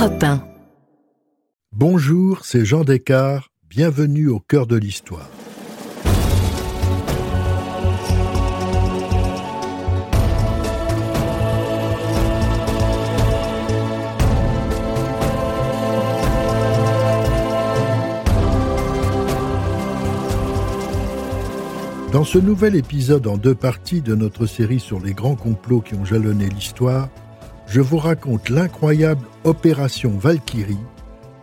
Europe 1. Bonjour, c'est Jean Descartes. Bienvenue au cœur de l'histoire. Dans ce nouvel épisode en deux parties de notre série sur les grands complots qui ont jalonné l'histoire, je vous raconte l'incroyable opération Valkyrie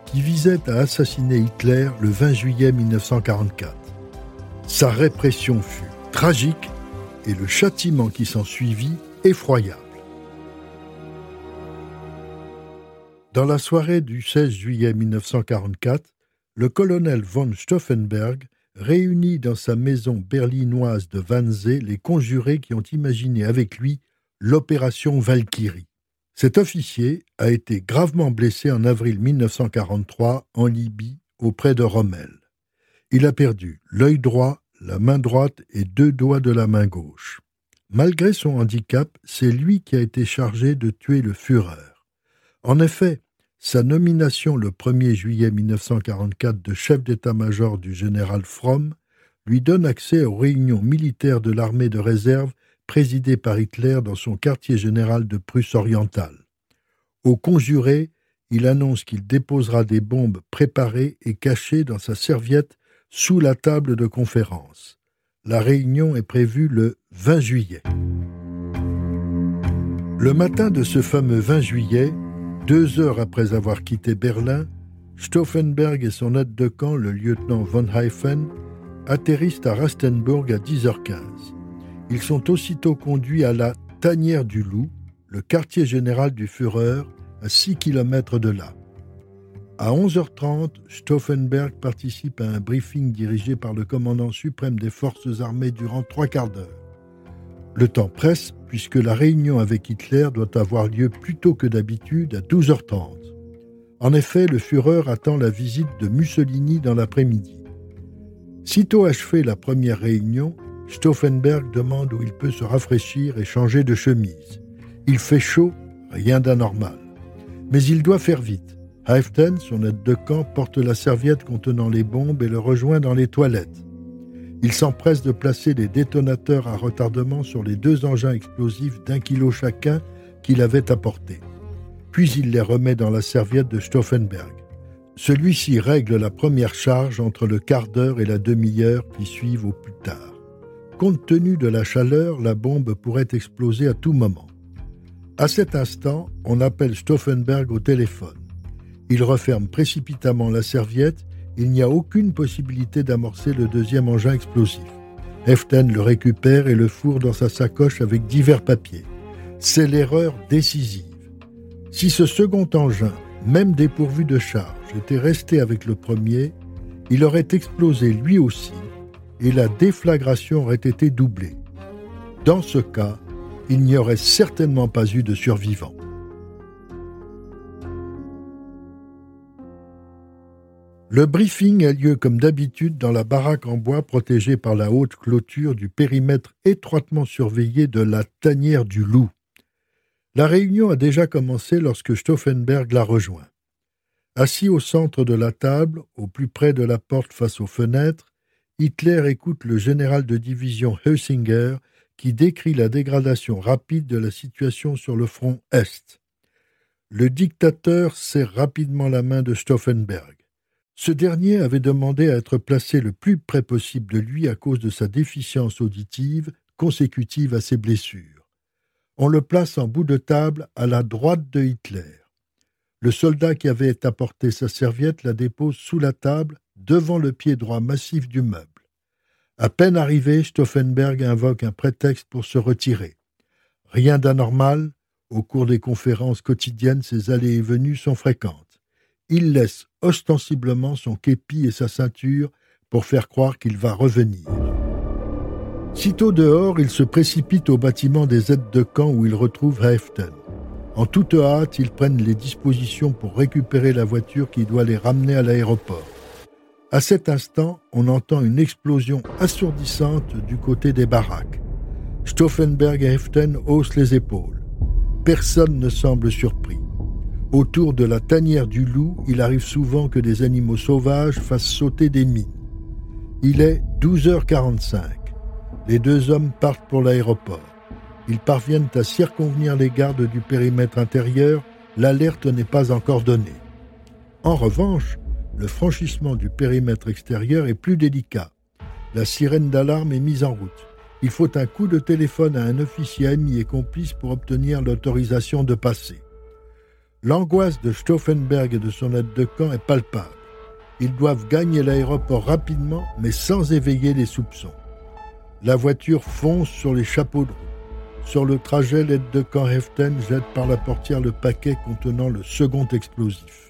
qui visait à assassiner Hitler le 20 juillet 1944. Sa répression fut tragique et le châtiment qui s'en suivit effroyable. Dans la soirée du 16 juillet 1944, le colonel von Stauffenberg réunit dans sa maison berlinoise de Wannsee les conjurés qui ont imaginé avec lui l'opération Valkyrie. Cet officier a été gravement blessé en avril 1943 en Libye auprès de Rommel. Il a perdu l'œil droit, la main droite et deux doigts de la main gauche. Malgré son handicap, c'est lui qui a été chargé de tuer le Führer. En effet, sa nomination le 1er juillet 1944 de chef d'état-major du général Fromm lui donne accès aux réunions militaires de l'armée de réserve présidé par Hitler dans son quartier général de Prusse orientale. Au conjuré, il annonce qu'il déposera des bombes préparées et cachées dans sa serviette sous la table de conférence. La réunion est prévue le 20 juillet. Le matin de ce fameux 20 juillet, deux heures après avoir quitté Berlin, Stauffenberg et son aide de camp, le lieutenant von Heifen, atterrissent à Rastenburg à 10h15. Ils sont aussitôt conduits à la Tanière du Loup, le quartier général du Führer, à 6 km de là. À 11h30, Stauffenberg participe à un briefing dirigé par le commandant suprême des forces armées durant trois quarts d'heure. Le temps presse puisque la réunion avec Hitler doit avoir lieu plus tôt que d'habitude à 12h30. En effet, le Führer attend la visite de Mussolini dans l'après-midi. Sitôt achevée la première réunion, Stauffenberg demande où il peut se rafraîchir et changer de chemise. Il fait chaud, rien d'anormal. Mais il doit faire vite. Haeften, son aide de camp, porte la serviette contenant les bombes et le rejoint dans les toilettes. Il s'empresse de placer les détonateurs à retardement sur les deux engins explosifs d'un kilo chacun qu'il avait apportés. Puis il les remet dans la serviette de Stauffenberg. Celui-ci règle la première charge entre le quart d'heure et la demi-heure qui suivent au plus tard. Compte tenu de la chaleur, la bombe pourrait exploser à tout moment. À cet instant, on appelle Stauffenberg au téléphone. Il referme précipitamment la serviette. Il n'y a aucune possibilité d'amorcer le deuxième engin explosif. Heften le récupère et le fourre dans sa sacoche avec divers papiers. C'est l'erreur décisive. Si ce second engin, même dépourvu de charge, était resté avec le premier, il aurait explosé lui aussi et la déflagration aurait été doublée. Dans ce cas, il n'y aurait certainement pas eu de survivants. Le briefing a lieu comme d'habitude dans la baraque en bois protégée par la haute clôture du périmètre étroitement surveillé de la tanière du loup. La réunion a déjà commencé lorsque Stauffenberg la rejoint. Assis au centre de la table, au plus près de la porte face aux fenêtres, Hitler écoute le général de division Heusinger qui décrit la dégradation rapide de la situation sur le front Est. Le dictateur serre rapidement la main de Stauffenberg. Ce dernier avait demandé à être placé le plus près possible de lui à cause de sa déficience auditive consécutive à ses blessures. On le place en bout de table à la droite de Hitler. Le soldat qui avait apporté sa serviette la dépose sous la table devant le pied droit massif du meuble. À peine arrivé, Stauffenberg invoque un prétexte pour se retirer. Rien d'anormal, au cours des conférences quotidiennes, ses allées et venues sont fréquentes. Il laisse ostensiblement son képi et sa ceinture pour faire croire qu'il va revenir. Sitôt dehors, il se précipite au bâtiment des aides de camp où il retrouve Heften. En toute hâte, ils prennent les dispositions pour récupérer la voiture qui doit les ramener à l'aéroport. À cet instant, on entend une explosion assourdissante du côté des baraques. Stauffenberg et Heften haussent les épaules. Personne ne semble surpris. Autour de la tanière du loup, il arrive souvent que des animaux sauvages fassent sauter des mines. Il est 12h45. Les deux hommes partent pour l'aéroport. Ils parviennent à circonvenir les gardes du périmètre intérieur. L'alerte n'est pas encore donnée. En revanche, le franchissement du périmètre extérieur est plus délicat. La sirène d'alarme est mise en route. Il faut un coup de téléphone à un officier ami et complice pour obtenir l'autorisation de passer. L'angoisse de Stauffenberg et de son aide de camp est palpable. Ils doivent gagner l'aéroport rapidement, mais sans éveiller les soupçons. La voiture fonce sur les chapeaux de roue. Sur le trajet, l'aide de camp Heften jette par la portière le paquet contenant le second explosif.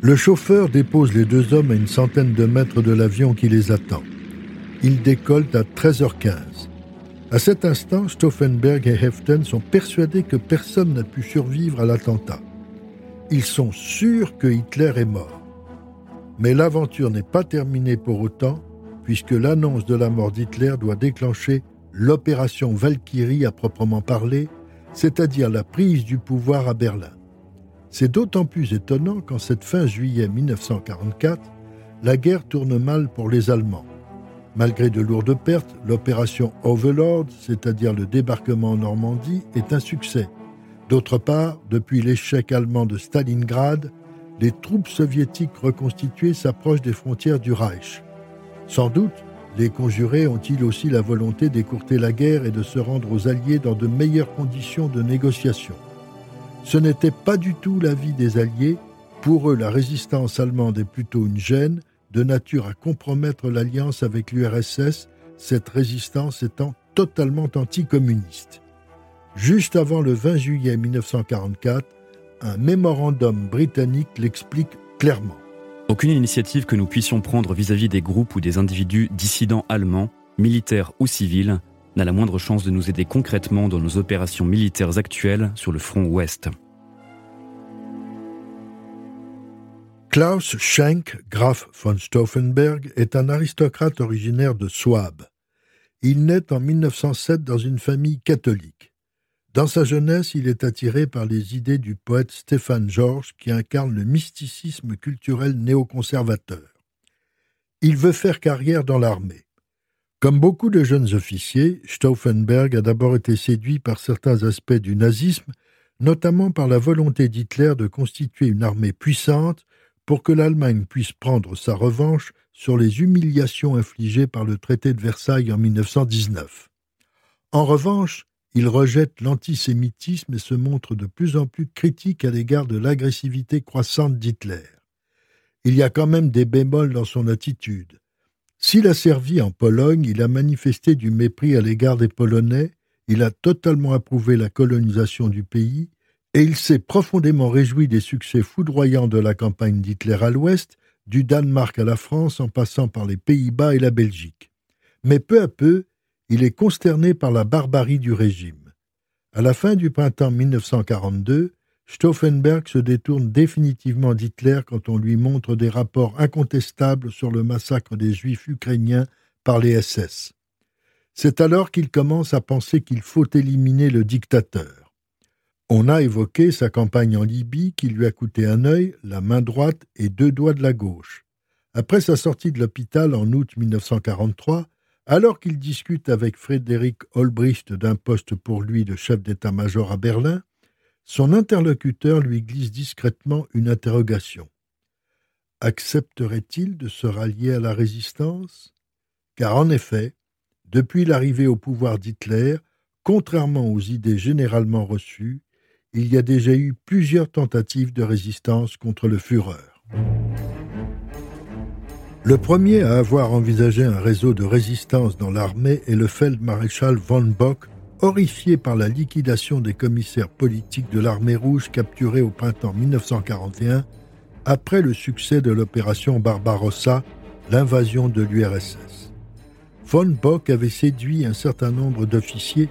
Le chauffeur dépose les deux hommes à une centaine de mètres de l'avion qui les attend. Ils décollent à 13h15. À cet instant, Stauffenberg et Heften sont persuadés que personne n'a pu survivre à l'attentat. Ils sont sûrs que Hitler est mort. Mais l'aventure n'est pas terminée pour autant, puisque l'annonce de la mort d'Hitler doit déclencher l'opération Valkyrie à proprement parler, c'est-à-dire la prise du pouvoir à Berlin. C'est d'autant plus étonnant qu'en cette fin juillet 1944, la guerre tourne mal pour les Allemands. Malgré de lourdes pertes, l'opération Overlord, c'est-à-dire le débarquement en Normandie, est un succès. D'autre part, depuis l'échec allemand de Stalingrad, les troupes soviétiques reconstituées s'approchent des frontières du Reich. Sans doute, les conjurés ont-ils aussi la volonté d'écourter la guerre et de se rendre aux Alliés dans de meilleures conditions de négociation. Ce n'était pas du tout l'avis des Alliés. Pour eux, la résistance allemande est plutôt une gêne, de nature à compromettre l'alliance avec l'URSS, cette résistance étant totalement anticommuniste. Juste avant le 20 juillet 1944, un mémorandum britannique l'explique clairement. Aucune initiative que nous puissions prendre vis-à-vis des groupes ou des individus dissidents allemands, militaires ou civils, n'a la moindre chance de nous aider concrètement dans nos opérations militaires actuelles sur le front ouest. Klaus Schenk, Graf von Stauffenberg, est un aristocrate originaire de Souabe. Il naît en 1907 dans une famille catholique. Dans sa jeunesse, il est attiré par les idées du poète Stéphane Georges qui incarne le mysticisme culturel néoconservateur. Il veut faire carrière dans l'armée. Comme beaucoup de jeunes officiers, Stauffenberg a d'abord été séduit par certains aspects du nazisme, notamment par la volonté d'Hitler de constituer une armée puissante pour que l'Allemagne puisse prendre sa revanche sur les humiliations infligées par le traité de Versailles en 1919. En revanche, il rejette l'antisémitisme et se montre de plus en plus critique à l'égard de l'agressivité croissante d'Hitler. Il y a quand même des bémols dans son attitude. S'il a servi en Pologne, il a manifesté du mépris à l'égard des Polonais, il a totalement approuvé la colonisation du pays, et il s'est profondément réjoui des succès foudroyants de la campagne d'Hitler à l'ouest, du Danemark à la France en passant par les Pays-Bas et la Belgique. Mais peu à peu, il est consterné par la barbarie du régime. À la fin du printemps 1942, Stauffenberg se détourne définitivement d'Hitler quand on lui montre des rapports incontestables sur le massacre des Juifs ukrainiens par les SS. C'est alors qu'il commence à penser qu'il faut éliminer le dictateur. On a évoqué sa campagne en Libye qui lui a coûté un œil, la main droite et deux doigts de la gauche. Après sa sortie de l'hôpital en août 1943, alors qu'il discute avec Frédéric Olbricht d'un poste pour lui de chef d'état-major à Berlin, son interlocuteur lui glisse discrètement une interrogation. Accepterait-il de se rallier à la résistance? Car en effet, depuis l'arrivée au pouvoir d'Hitler, contrairement aux idées généralement reçues, il y a déjà eu plusieurs tentatives de résistance contre le Führer. Le premier à avoir envisagé un réseau de résistance dans l'armée est le feldmaréchal von Bock, horrifié par la liquidation des commissaires politiques de l'armée rouge capturés au printemps 1941 après le succès de l'opération Barbarossa, l'invasion de l'URSS. Von Bock avait séduit un certain nombre d'officiers,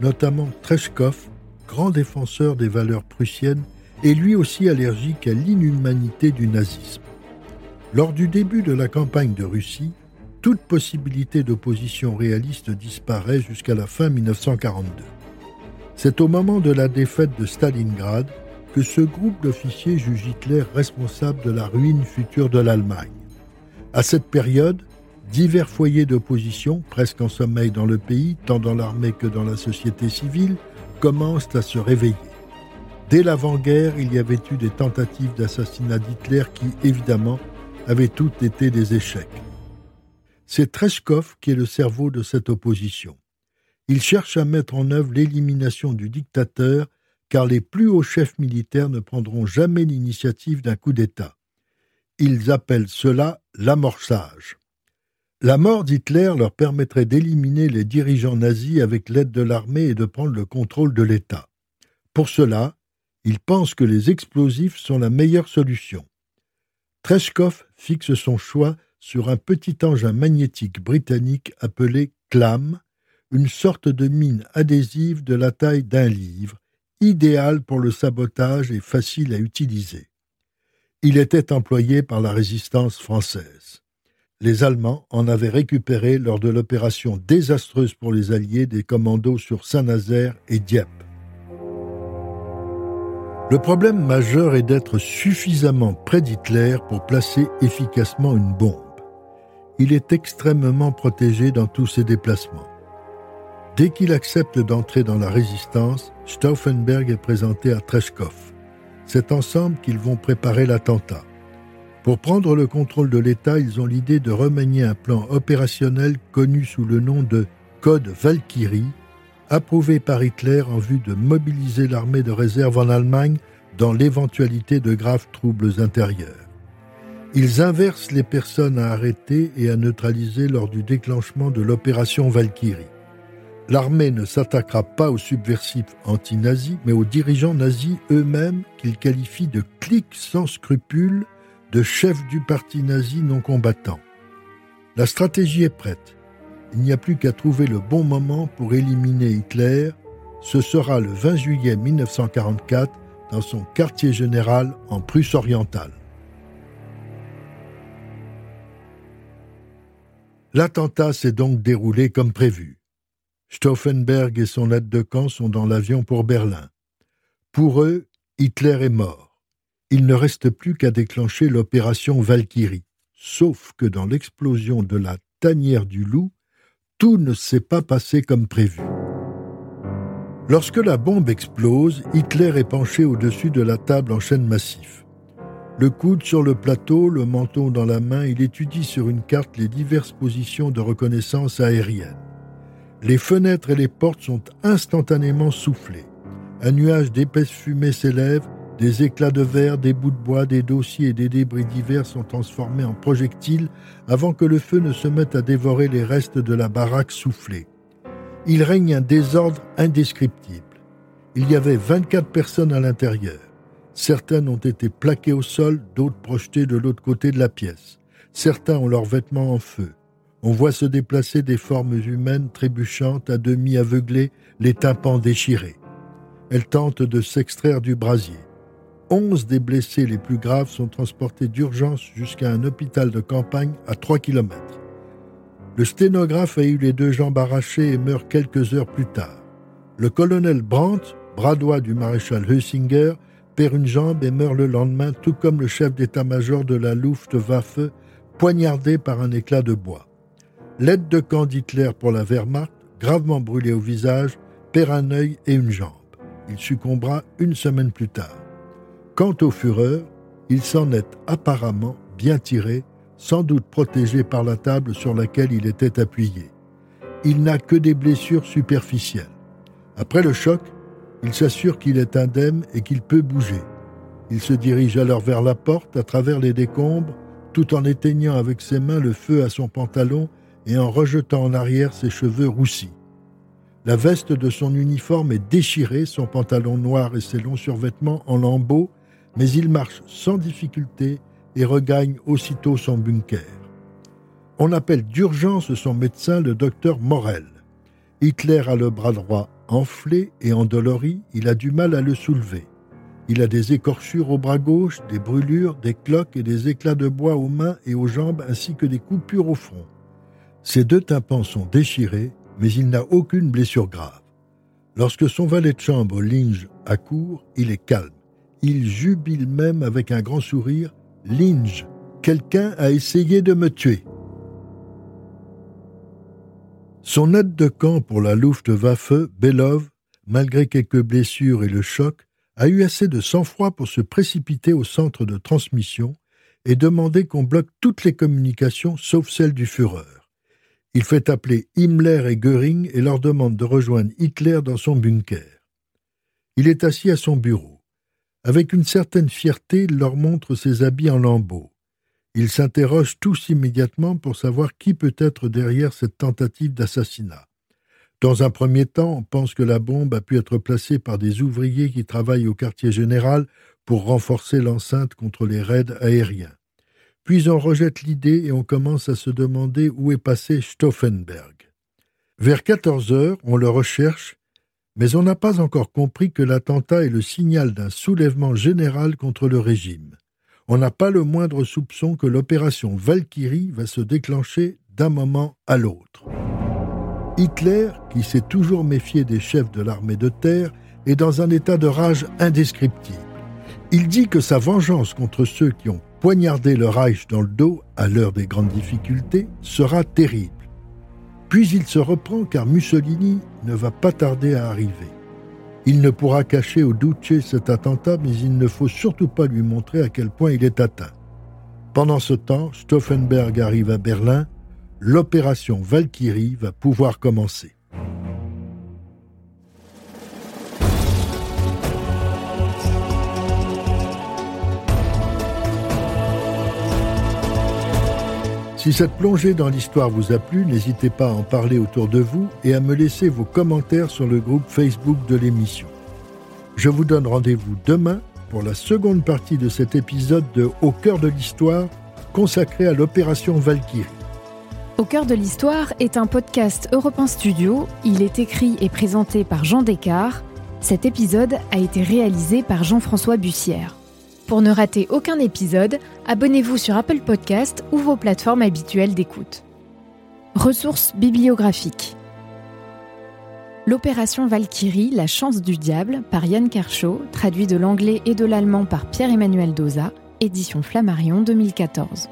notamment Treshkov, grand défenseur des valeurs prussiennes et lui aussi allergique à l'inhumanité du nazisme. Lors du début de la campagne de Russie, toute possibilité d'opposition réaliste disparaît jusqu'à la fin 1942. C'est au moment de la défaite de Stalingrad que ce groupe d'officiers juge Hitler responsable de la ruine future de l'Allemagne. À cette période, divers foyers d'opposition, presque en sommeil dans le pays, tant dans l'armée que dans la société civile, commencent à se réveiller. Dès l'avant-guerre, il y avait eu des tentatives d'assassinat d'Hitler qui, évidemment, avaient toutes été des échecs. C'est Treshkov qui est le cerveau de cette opposition. Il cherche à mettre en œuvre l'élimination du dictateur car les plus hauts chefs militaires ne prendront jamais l'initiative d'un coup d'État. Ils appellent cela l'amorçage. La mort d'Hitler leur permettrait d'éliminer les dirigeants nazis avec l'aide de l'armée et de prendre le contrôle de l'État. Pour cela, ils pensent que les explosifs sont la meilleure solution. Treshkov fixe son choix sur un petit engin magnétique britannique appelé CLAM, une sorte de mine adhésive de la taille d'un livre, idéal pour le sabotage et facile à utiliser. Il était employé par la résistance française. Les Allemands en avaient récupéré lors de l'opération désastreuse pour les Alliés des commandos sur Saint-Nazaire et Dieppe. Le problème majeur est d'être suffisamment près d'Hitler pour placer efficacement une bombe. Il est extrêmement protégé dans tous ses déplacements. Dès qu'il accepte d'entrer dans la résistance, Stauffenberg est présenté à Treshkov. C'est ensemble qu'ils vont préparer l'attentat. Pour prendre le contrôle de l'État, ils ont l'idée de remanier un plan opérationnel connu sous le nom de Code Valkyrie, approuvé par Hitler en vue de mobiliser l'armée de réserve en Allemagne dans l'éventualité de graves troubles intérieurs. Ils inversent les personnes à arrêter et à neutraliser lors du déclenchement de l'opération Valkyrie l'armée ne s'attaquera pas aux subversifs anti-nazis, mais aux dirigeants nazis eux-mêmes qu'ils qualifient de cliques sans scrupules, de chefs du parti nazi non combattant. La stratégie est prête. Il n'y a plus qu'à trouver le bon moment pour éliminer Hitler. Ce sera le 20 juillet 1944 dans son quartier général en Prusse orientale. L'attentat s'est donc déroulé comme prévu. Stauffenberg et son aide de camp sont dans l'avion pour Berlin. Pour eux, Hitler est mort. Il ne reste plus qu'à déclencher l'opération Valkyrie. Sauf que dans l'explosion de la tanière du loup, tout ne s'est pas passé comme prévu. Lorsque la bombe explose, Hitler est penché au-dessus de la table en chêne massif. Le coude sur le plateau, le menton dans la main, il étudie sur une carte les diverses positions de reconnaissance aérienne. Les fenêtres et les portes sont instantanément soufflées. Un nuage d'épaisse fumée s'élève, des éclats de verre, des bouts de bois, des dossiers et des débris divers sont transformés en projectiles avant que le feu ne se mette à dévorer les restes de la baraque soufflée. Il règne un désordre indescriptible. Il y avait 24 personnes à l'intérieur. Certaines ont été plaquées au sol, d'autres projetées de l'autre côté de la pièce. Certains ont leurs vêtements en feu. On voit se déplacer des formes humaines trébuchantes, à demi aveuglées, les tympans déchirés. Elles tentent de s'extraire du brasier. Onze des blessés les plus graves sont transportés d'urgence jusqu'à un hôpital de campagne à 3 km. Le sténographe a eu les deux jambes arrachées et meurt quelques heures plus tard. Le colonel Brandt, bras droit du maréchal Heusinger, perd une jambe et meurt le lendemain, tout comme le chef d'état-major de la Luftwaffe, poignardé par un éclat de bois. L'aide de camp d'Hitler pour la Wehrmacht, gravement brûlé au visage, perd un œil et une jambe. Il succombera une semaine plus tard. Quant au Führer, il s'en est apparemment bien tiré, sans doute protégé par la table sur laquelle il était appuyé. Il n'a que des blessures superficielles. Après le choc, il s'assure qu'il est indemne et qu'il peut bouger. Il se dirige alors vers la porte à travers les décombres, tout en éteignant avec ses mains le feu à son pantalon et en rejetant en arrière ses cheveux roussis. La veste de son uniforme est déchirée, son pantalon noir et ses longs survêtements en lambeaux, mais il marche sans difficulté et regagne aussitôt son bunker. On appelle d'urgence son médecin le docteur Morel. Hitler a le bras droit enflé et endolori, il a du mal à le soulever. Il a des écorchures au bras gauche, des brûlures, des cloques et des éclats de bois aux mains et aux jambes ainsi que des coupures au front. Ses deux tympans sont déchirés, mais il n'a aucune blessure grave. Lorsque son valet de chambre linge accourt, il est calme. Il jubile même avec un grand sourire. Linge, quelqu'un a essayé de me tuer. Son aide de camp pour la Luftwaffe, Belov, malgré quelques blessures et le choc, a eu assez de sang-froid pour se précipiter au centre de transmission et demander qu'on bloque toutes les communications sauf celles du Führer. Il fait appeler Himmler et Göring et leur demande de rejoindre Hitler dans son bunker. Il est assis à son bureau. Avec une certaine fierté, il leur montre ses habits en lambeaux. Ils s'interrogent tous immédiatement pour savoir qui peut être derrière cette tentative d'assassinat. Dans un premier temps, on pense que la bombe a pu être placée par des ouvriers qui travaillent au quartier général pour renforcer l'enceinte contre les raids aériens. Puis on rejette l'idée et on commence à se demander où est passé Stauffenberg. Vers 14 heures, on le recherche, mais on n'a pas encore compris que l'attentat est le signal d'un soulèvement général contre le régime. On n'a pas le moindre soupçon que l'opération Valkyrie va se déclencher d'un moment à l'autre. Hitler, qui s'est toujours méfié des chefs de l'armée de terre, est dans un état de rage indescriptible. Il dit que sa vengeance contre ceux qui ont poignardé le Reich dans le dos à l'heure des grandes difficultés sera terrible. Puis il se reprend car Mussolini ne va pas tarder à arriver. Il ne pourra cacher au Duce cet attentat, mais il ne faut surtout pas lui montrer à quel point il est atteint. Pendant ce temps, Stauffenberg arrive à Berlin l'opération Valkyrie va pouvoir commencer. Si cette plongée dans l'histoire vous a plu, n'hésitez pas à en parler autour de vous et à me laisser vos commentaires sur le groupe Facebook de l'émission. Je vous donne rendez-vous demain pour la seconde partie de cet épisode de Au cœur de l'histoire consacré à l'opération Valkyrie. Au cœur de l'histoire est un podcast Europe Studio. Il est écrit et présenté par Jean Descartes. Cet épisode a été réalisé par Jean-François Bussière. Pour ne rater aucun épisode, abonnez-vous sur Apple Podcast ou vos plateformes habituelles d'écoute. Ressources bibliographiques. L'opération Valkyrie, La chance du diable, par Yann Kershaw, traduit de l'anglais et de l'allemand par Pierre-Emmanuel Doza, édition Flammarion 2014.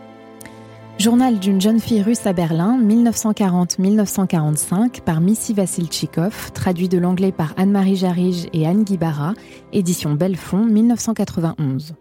Journal d'une jeune fille russe à Berlin, 1940-1945, par Missy Vassilchikov, traduit de l'anglais par Anne-Marie Jarige et Anne Guibara, édition Belfond, 1991.